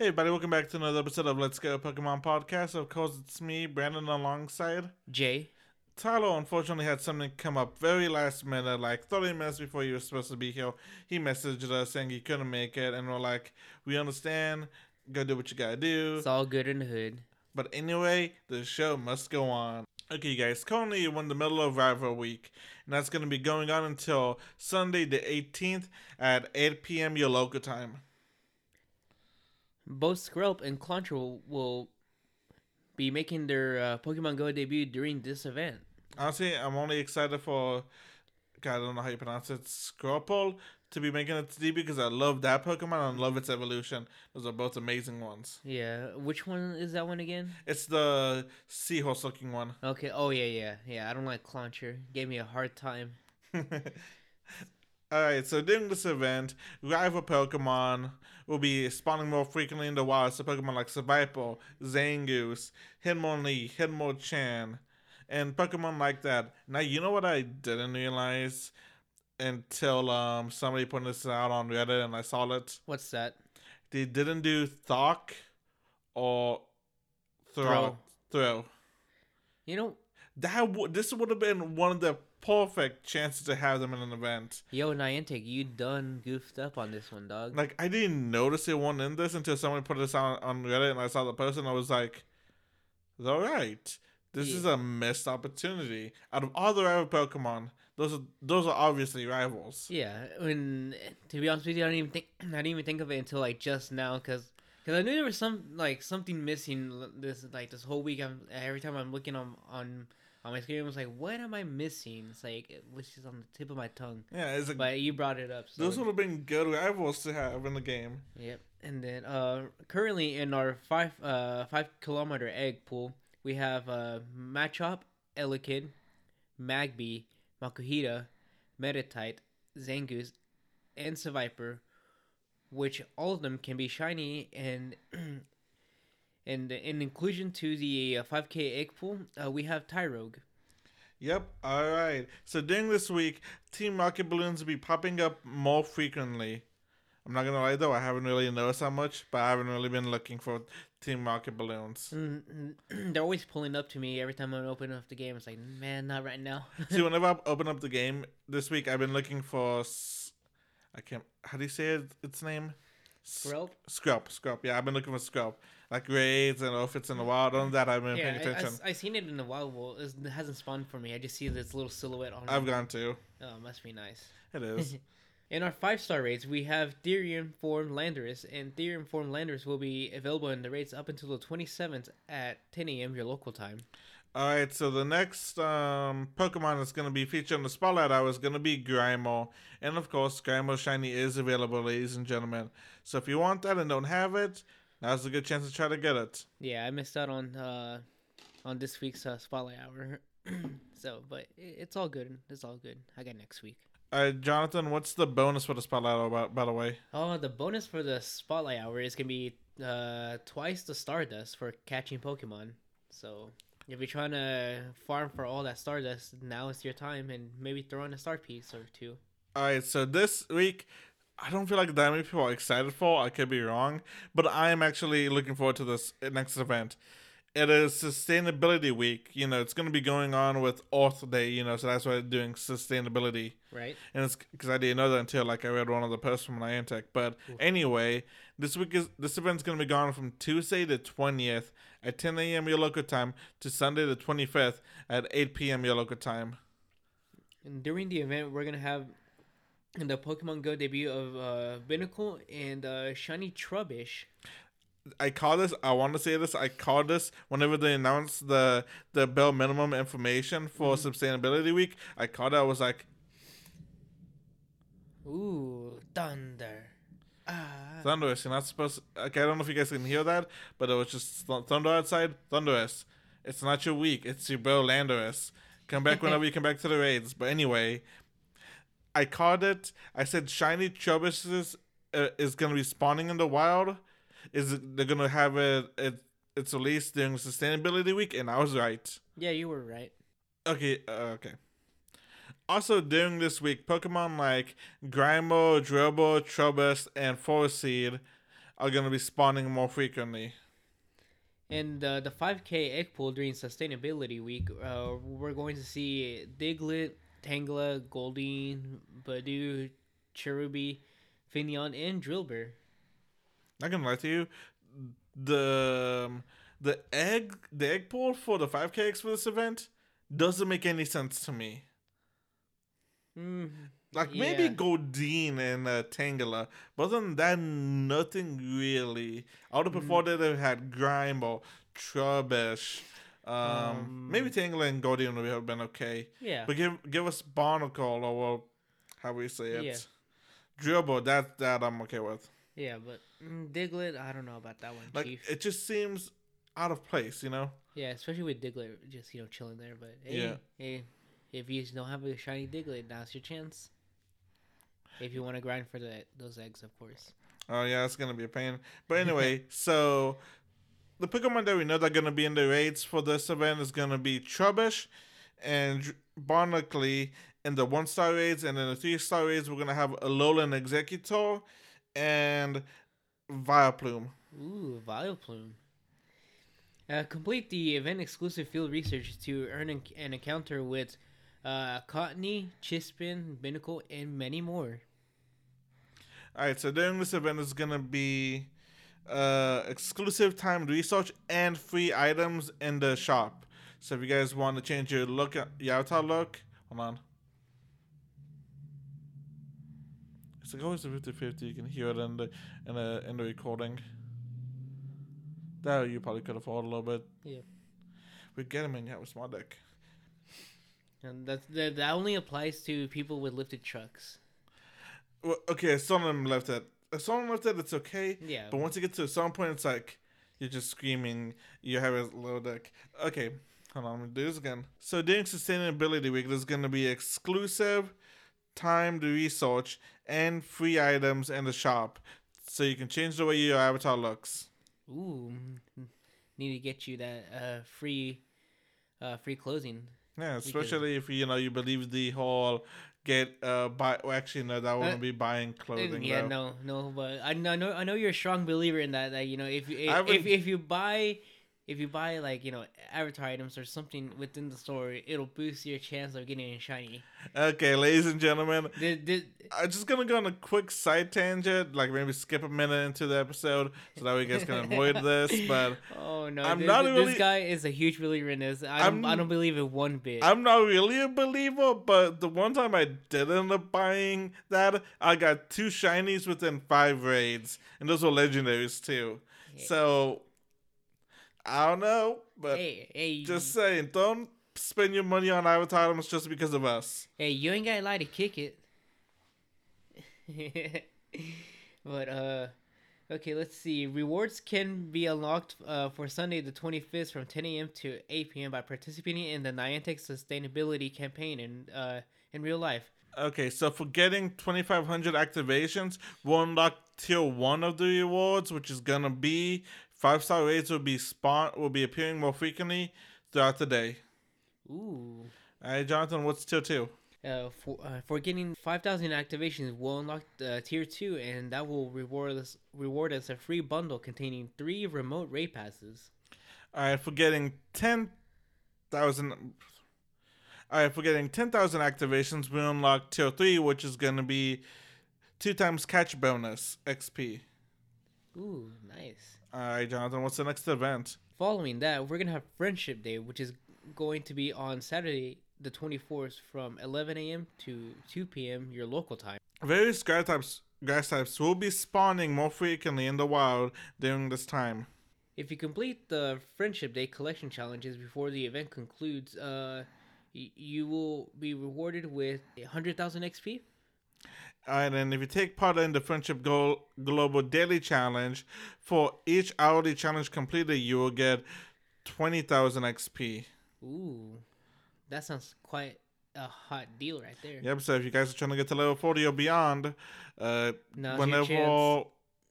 Hey, everybody, welcome back to another episode of Let's Go Pokemon Podcast. Of course, it's me, Brandon, alongside Jay. Tyler. Unfortunately, had something come up very last minute, like 30 minutes before he was supposed to be here. He messaged us saying he couldn't make it, and we're like, we understand. Go do what you gotta do. It's all good in the hood. But anyway, the show must go on. Okay, guys, currently we're in the middle of Rival Week, and that's going to be going on until Sunday the 18th at 8 p.m. your local time. Both Skrelp and Clauncher will, will be making their uh, Pokemon Go debut during this event. Honestly, I'm only excited for, God, I don't know how you pronounce it, Squirtle to be making its debut because I love that Pokemon and love its evolution. Those are both amazing ones. Yeah, which one is that one again? It's the seahorse looking one. Okay. Oh yeah, yeah, yeah. I don't like Clauncher. Gave me a hard time. Alright, so during this event, rival Pokemon will be spawning more frequently in the wild. So Pokemon like Seviper, Zangoose, Hitmonlee, Hitmonchan, and Pokemon like that. Now, you know what I didn't realize until um somebody put this out on Reddit and I saw it? What's that? They didn't do Sawk or Throh. Throh. Throh. You know, That w- this would have been one of the perfect chances to have them in an event. yo Niantic, you done goofed up on this one, dog. Like I didn't notice it wasn't in this until someone put this on on Reddit and I saw the post and I was like, "All right, this is a missed opportunity." Out of all the rival Pokemon, those are those are obviously rivals. Yeah, when to be honest with you, I didn't even think I didn't even think of it until like just now, because because I knew there was some like something missing this like this whole week. I'm every time I'm looking on on on my screen, I was like, what am I missing? It's like it was just on the tip of my tongue. Yeah, it's like But you brought it up. So those would have been good rivals to have in the game. Yep. And then uh currently in our five uh five kilometer egg pool, we have uh Machop, Elekid, Magby, Makuhita, Meditite, Zangoose, and Seviper, which all of them can be shiny and and in inclusion to the uh, 5k egg pool, uh, we have Tyrogue. Yep. All right. So during this week, Team Rocket Balloons will be popping up more frequently. I'm not gonna lie though, I haven't really noticed how much, but I haven't really been looking for Team Rocket Balloons. Mm, They're always pulling up to me every time I open up the game. It's like, man, not right now. See, whenever I open up the game this week, I've been looking for. s- I can't. How do you say it, its name? S- Skrelp? Scrub. Scrub. Yeah, I've been looking for Scrub. Like raids and outfits in the wild. On that, I've been Yeah, paying I, I, attention. s- I seen it in the wild. Well, it hasn't spawned for me. I just see this little silhouette on. I've it. gone too. Oh, must be nice. It is. In our five star raids, we have Therian Form Landorus, and Therian Form Landorus will be available in the raids up until the 27th at 10 a.m. your local time. All right, so the next um, Pokemon that's going to be featured in the spotlight hour is going to be Grimer. And of course, Grimer Shiny is available, ladies and gentlemen. So if you want that and don't have it, now's a good chance to try to get it. Yeah, I missed out on uh, on this week's uh, spotlight hour. so, but it's all good. It's all good. I got next week. Right, Jonathan, what's the bonus for the spotlight hour, by, by the way? Oh, the bonus for the spotlight hour is gonna be uh, twice the Stardust for catching Pokemon. So if you're trying to farm for all that Stardust, now is your time, and maybe throw in a star piece or two. All right, so this week, I don't feel like that many people are excited for. I could be wrong, but I am actually looking forward to this next event. It is Sustainability Week. You know, it's going to be going on with Earth Day. You know, so that's why they're doing sustainability. Right? and it's because I didn't know that until like I read one of the posts from Niantic. But anyway, this week is this event's gonna be gone from Tuesday the twentieth at ten a.m. your local time to Sunday the twenty fifth at eight p.m. your local time. And during the event, we're gonna have the Pokemon Go debut of uh, Binacle and uh, Shiny Trubbish. I call this. I want to say this. I call this whenever they announced the the bill minimum information for Sustainability Week. I called it. I was like, Ooh, thunder! Ah, thunderous. You're not supposed. okay, I don't know if you guys can hear that, but it was just th- thunder outside. Thunderous. It's not your week. It's your bro Landorus. Come back whenever you come back to the raids. But anyway, I called it. I said shiny Trubbish uh, is gonna be spawning in the wild. Is it, they're gonna have it? it it's released during Sustainability Week, and I was right. yeah, you were right. Okay, uh, okay. Also, during this week, Pokemon like Grimer, Drobo, Trubbish, and Forseed are gonna be spawning more frequently. And uh, the 5K egg pool during Sustainability Week, uh, we're going to see Diglett, Tangela, Goldeen, Badu, Cherubi, Finneon, and Drillbur. Not gonna lie to you, the um, the egg the egg pool for the five kx for this event doesn't make any sense to me. Mm, Like maybe Yeah. Goldeen and uh, Tangela, but other than that, nothing really. I would have preferred that they had Grime or Trubbish. Um, Um, maybe Tangela and Goldeen would have been okay. yeah. But give give us Barnacle or well, how we say it. Yeah. Dribble, that that I'm okay with. Yeah, but mm, Diglett, I don't know about that one, Like Chief. it just seems out of place, you know? Yeah, especially with Diglett just, you know, chilling there. But hey, Yeah. hey, if you don't have a shiny Diglett, now's your chance. If you want to grind for the those eggs, of course. Oh yeah, it's gonna be a pain. But anyway, so the Pokemon that we know that are gonna be in the raids for this event is gonna be Trubbish and Barnacle in the one star raids, and in the three star raids we're gonna have Alolan Exeggutor and Vileplume. Ooh, Vileplume. Uh, complete the event exclusive field research to earn an, an encounter with uh, Cottonee, Chespin, Binacle, and many more. Alright, so during this event is gonna be uh exclusive timed research and free items in the shop. So if you guys want to change your look your avatar look, hold on. It's like always a 50-50, you can hear it in the in the in the recording. That you probably could afford a little bit. Yeah. We get him in yeah with smart deck. And that's, that, that only applies to people with lifted trucks. Well, okay, some of them left it. If someone left it, it's okay. Yeah. But once you get to some point, it's like you're just screaming. You have a little deck. Okay, hold on. I'm gonna do this again. So during Sustainability Week, there's gonna be exclusive time timed research and free items in the shop, so you can change the way your avatar looks. Ooh, mm, need to get you that uh, free, uh, free closing. Yeah, especially if you know you believe the whole get uh buy. Well, actually, no, that wouldn't Uh, be buying clothing. yeah, though. no, no, but I, know- I know, you're a strong believer in that. That you know, if you if, would- if, if you buy, if you buy like you know avatar items or something within the store, it'll boost your chance of getting a shiny. Okay, ladies and gentlemen, Did, did, I'm just gonna go on a quick side tangent, like maybe skip a minute into the episode so that way you guys can avoid this. But oh no, I'm this, not this really- guy is a huge believer in this. I don't, I I'm- don't believe it one bit. I'm not really a believer. But the one time I did end up buying that, I got two shinies within five raids, and those were legendaries too. Yeah. So I don't know, but hey, hey, just saying, don't spend your money on avatar items just because of us. Hey, you ain't gotta lie to kick it. but uh okay, let's see. Rewards can be unlocked uh, for Sunday the 25th from 10 a.m. to 8 p.m. by participating in the Niantic Sustainability campaign in uh in real life. Okay, so for getting 2,500 activations, we'll unlock tier one of the rewards, which is gonna be five star raids will be spawn will be appearing more frequently throughout the day. Ooh. All right, Jonathan, what's tier two? Uh, for uh, for getting 5,000 activations, we'll unlock uh, tier two, and that will reward us reward us a free bundle containing three remote raid passes. All right, for getting 10,000. All right, for getting 10,000 activations, we unlock tier three, which is gonna be two times catch bonus XP. Ooh, nice. All right, Jonathan, what's the next event? Following that, we're gonna have Friendship Day, which is going to be on Saturday, the 24th, from 11 a.m. to 2 p.m. your local time. Various grass types, grass types will be spawning more frequently in the wild during this time. If you complete the Friendship Day collection challenges before the event concludes, uh, y- you will be rewarded with 100,000 XP. Alright, and if you take part in the Friendship Go- Global Daily Challenge, for each hourly challenge completed, you will get 20,000 XP. Ooh, that sounds quite a hot deal right there. Yep, so if you guys are trying to get to level 40 or beyond, uh, Now's whenever.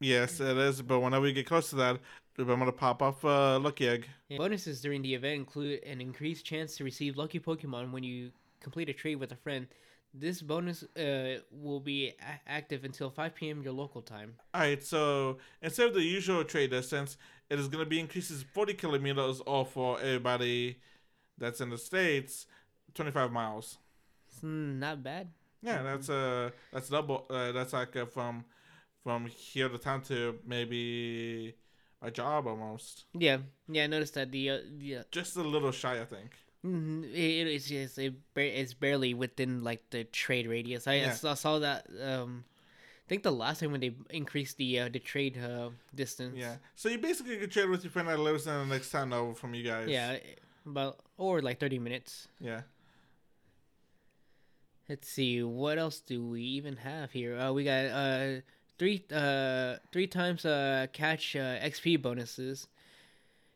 Yes, it is, but whenever you get close to that, remember to pop off uh, Lucky Egg. Yeah. Bonuses during the event include an increased chance to receive lucky Pokemon when you complete a trade with a friend. This bonus uh, will be a- active until 5 p.m. your local time. All right, so instead of the usual trade distance, it is going to be increases 40 kilometers, or for everybody that's in the states, 25 miles. It's not bad. Yeah, that's uh that's double. Uh, that's like uh, from from here to town to maybe a job almost. Yeah, yeah. I noticed that the uh, the Just a little shy, I think. Mhm, It, it's just it, it's barely within like the trade radius. I, Yeah. saw, saw that. Um, I think the last time when they increased the uh, the trade uh, distance. Yeah. So you basically could trade with your friend that lives in the next town over from you guys. Yeah, about or like thirty minutes. Yeah. Let's see, what else do we even have here? Uh, we got uh three uh three times uh catch uh, XP bonuses.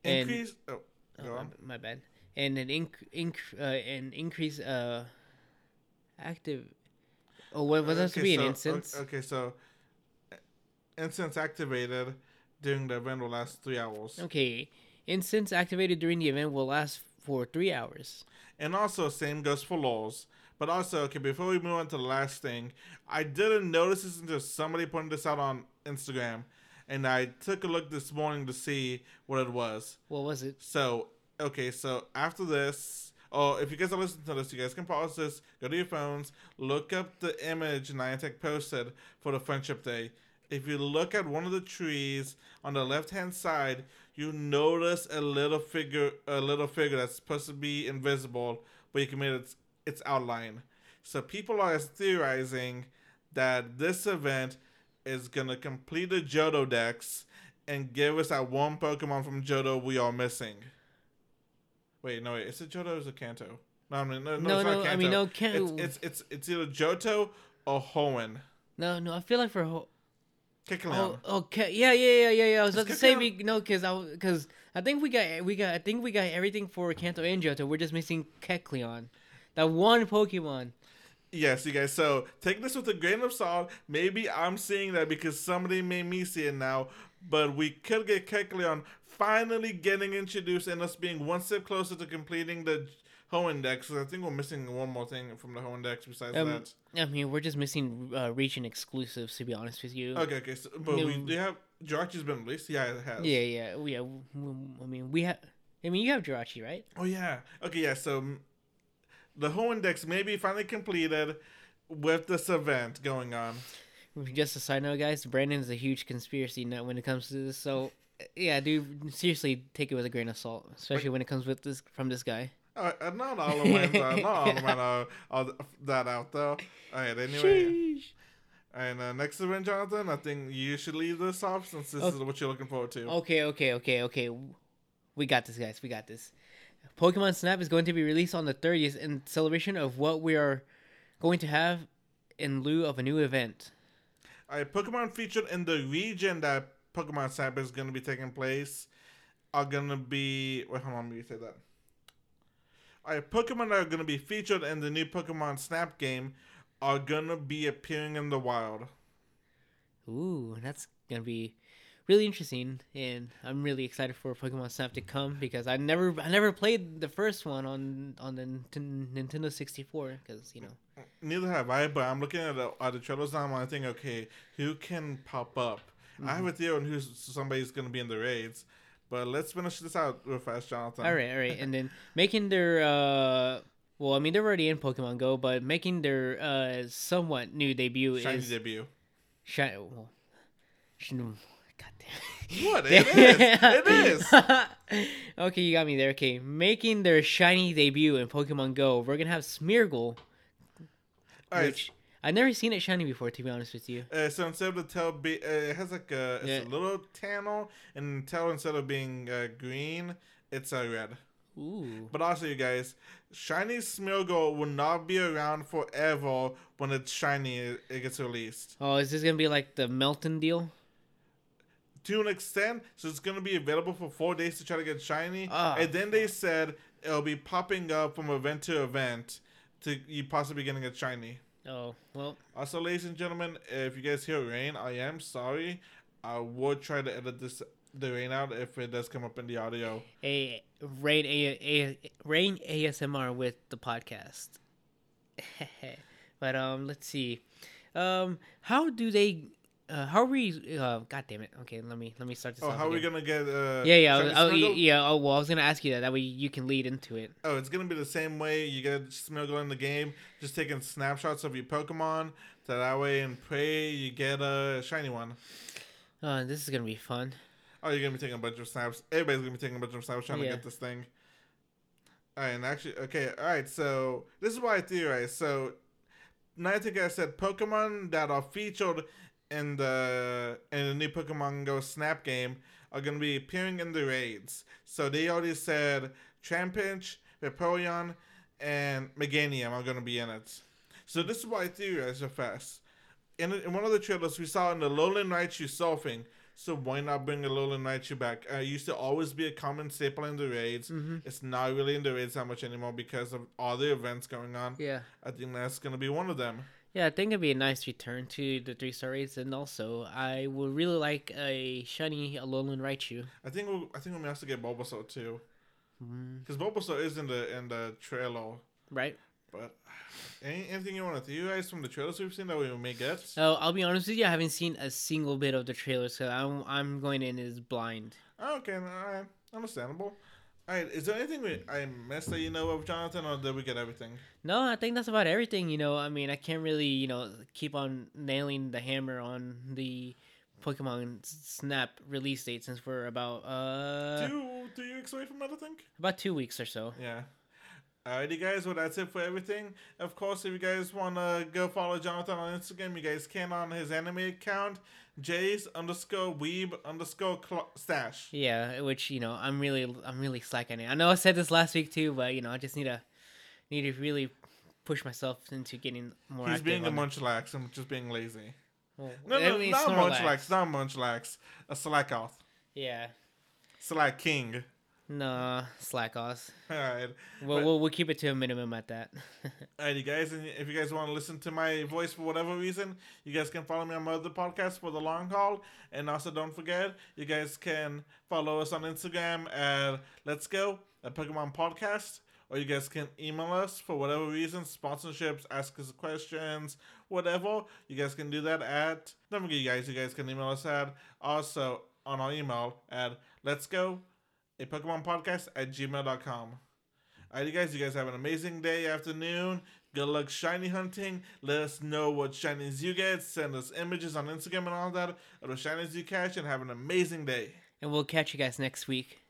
And- Increase. Oh, Oh, go my, my bad. And an inc- inc- uh, an increase uh active. Oh, what was that to Okay, be an instance? Okay, so instance activated during the event will last three hours. Okay, instance activated during the event will last for three hours. And also, same goes for laws. But also, okay, before we move on to the last thing, I didn't notice this until somebody pointed this out on Instagram. And I took a look this morning to see what it was. What was it? So, okay, so after this, oh, if you guys are listening to this, you guys can pause this, go to your phones, look up the image Niantic posted for the Friendship Day. If you look at one of the trees on the left hand side, you notice a little figure, a little figure that's supposed to be invisible, but you can make its its outline. So people are theorizing that this event is gonna complete the Johto Dex and give us that one Pokemon from Johto we are missing. Wait, no, wait, is it Johto or is it Kanto? No, I mean, no, no, No, it's no, not Kanto. I mean no, can it's, it's it's it's either Johto or Hoenn. no, no. I feel like for ho- Kecleon. oh, okay, oh, yeah, yeah, yeah, yeah, yeah. I was about to say we no, cause I because I think we got we got I think we got everything for Kanto and Johto. We're just missing Kecleon, that one Pokemon. Yes, you guys. So take this with a grain of salt. Maybe I'm seeing that because somebody made me see it now. But we could get Kecleon finally getting introduced and us being one step closer to completing the Hoenn Dex. 'cause I think we're missing one more thing from the Hoenn Dex besides Um, that. I mean, we're just missing uh, region exclusives to be honest with you. Okay, okay. So, but we do have Jirachi's been released. Yeah, it has. Yeah, yeah, yeah. I mean, we have. I mean, you have Jirachi, right? Oh yeah. Okay, yeah. So mm, the Hoenn Dex may be finally completed with this event going on. Just a side note, guys. Brandon is a huge conspiracy nut when it comes to this. So, yeah, dude, seriously, take it with a grain of salt, especially when it comes with this from this guy. Uh, not all of mine, uh, not all of mine are, are that out though. All right, anyway. Sheesh. And uh, next event, Jonathan, I think you should leave this off since this is what you're looking forward to. Okay, okay, okay, okay. We got this, guys. We got this. Pokemon Snap is going to be released on the 30th in celebration of what we are going to have in lieu of a new event. Right, Pokemon featured in the region that Pokemon Snap is going to be taking place are going to be. Wait, hold on, let me say that. All right, Pokemon that are going to be featured in the new Pokemon Snap game are going to be appearing in the wild. Ooh, that's gonna be really interesting, and I'm really excited for Pokemon Snap to come because I never, I never played the first one on on the Ninten- Nintendo 64 because you know. Neither have I, but I'm looking at the, at the trailers now and I think, okay, who can pop up? I have a theory on who somebody's going to be in the raids, but let's finish this out real fast, Jonathan. All right, all right, and then making their uh. Well, I mean, they're already in Pokemon Go, but making their uh somewhat new debut Shiny is debut. Shiny. Well, God damn. What? It is. It is. okay, you got me there. Okay, making their shiny debut in Pokemon Go, we're gonna have Smeargle, All right. which I've never seen it shiny before. To be honest with you. Uh, so instead of the tail, be, uh, it has like a, it's Yeah. a little tannel, and tail instead of being uh, green, it's uh, red. Ooh. But also, you guys, shiny Smeargle will not be around forever when it's shiny. It, it gets released Oh, is this gonna be like the Meltan deal? To an extent. So it's gonna be available for four days to try to get shiny, Ah. and then they said it'll be popping up from event to event to you possibly getting a shiny. Oh, well, Also, ladies and gentlemen, if you guys hear rain, I am sorry. I would try to edit this the rain out if it does come up in the audio. a rain a, a rain ASMR with the podcast. But um, let's see. Um, how do they? Uh, how are we? Uh, God damn it. Okay, let me let me start this. Oh, how are we gonna get? Uh, Yeah, yeah, oh, yeah. Oh, well, I was gonna ask you that. That way you can lead into it. Oh, it's gonna be the same way you get Smeargle in the game, just taking snapshots of your Pokemon. So that way in Prey you get a shiny one. Uh, this is gonna be fun. Oh, you're gonna be taking a bunch of snaps. Everybody's gonna be taking a bunch of snaps trying Yeah. to get this thing. Alright, and actually, okay, alright, so this is why I theorize. So, has said Pokemon that are featured in the in the new Pokemon Go Snap game are gonna be appearing in the raids. So they already said Trapinch, Vaporeon, and Meganium are gonna be in it. So this is what I theorize so fast. In, in one of the trailers we saw in the Lowland Raichu Surfing, so why not bring a Lowland Raichu back? Uh, it used to always be a common staple in the raids. Mm-hmm. It's not really in the raids that much anymore because of all the events going on. Yeah. I think that's gonna be one of them. Yeah, I think it'd be a nice return to the three star raids, and also I would really like a shiny Alolan Raichu. I think we'll, I think we may have to get Bulbasaur too, Mm, because Bulbasaur is in the in the trailer. right? But any, anything you want to theorize from the trailers we've seen that we may get? So I'll be honest with you, I haven't seen a single bit of the trailer, so I'm I'm going in as blind. Oh, okay, all right, understandable. All right, is there anything we, I missed that you know of, Jonathan, or did we get everything? No, I think that's about everything. You know, I mean, I can't really, you know, keep on nailing the hammer on the Pokemon Snap release date since we're about uh two two weeks away from it, I think. about two weeks or so. Yeah. Alrighty, guys. Well, that's it for everything. Of course, if you guys want to go follow Jonathan on Instagram, you guys can on his anime account, Jays underscore Weeb underscore cl- Stash. Yeah, which you know, I'm really I'm really slacking it. I know I said this last week too, but you know, I just need to need to really push myself into getting more. He's being a munchlax and just being lazy. Well, No, no, not munchlax, not munchlax. A Slakoth. Yeah, Slaking. Nah, slack off. Alright. We'll, But- we'll we'll keep it to a minimum at that. Alrighty, guys, and if you guys want to listen to my voice for whatever reason, you guys can follow me on my other podcast for the long haul. And also, don't forget, you guys can follow us on Instagram at Let's Go, a Pokemon Podcast. Or you guys can email us for whatever reason, sponsorships, ask us questions, whatever. You guys can do that at, don't forget, you guys, you guys can email us at, also on our email at Let's Go, a Pokemon Podcast at gmail.com. Alright, you guys, you guys have an amazing day, afternoon. Good luck shiny hunting. Let us know what shinies you get. Send us images on Instagram and all that of the shinies you catch, and have an amazing day. and we'll catch you guys next week.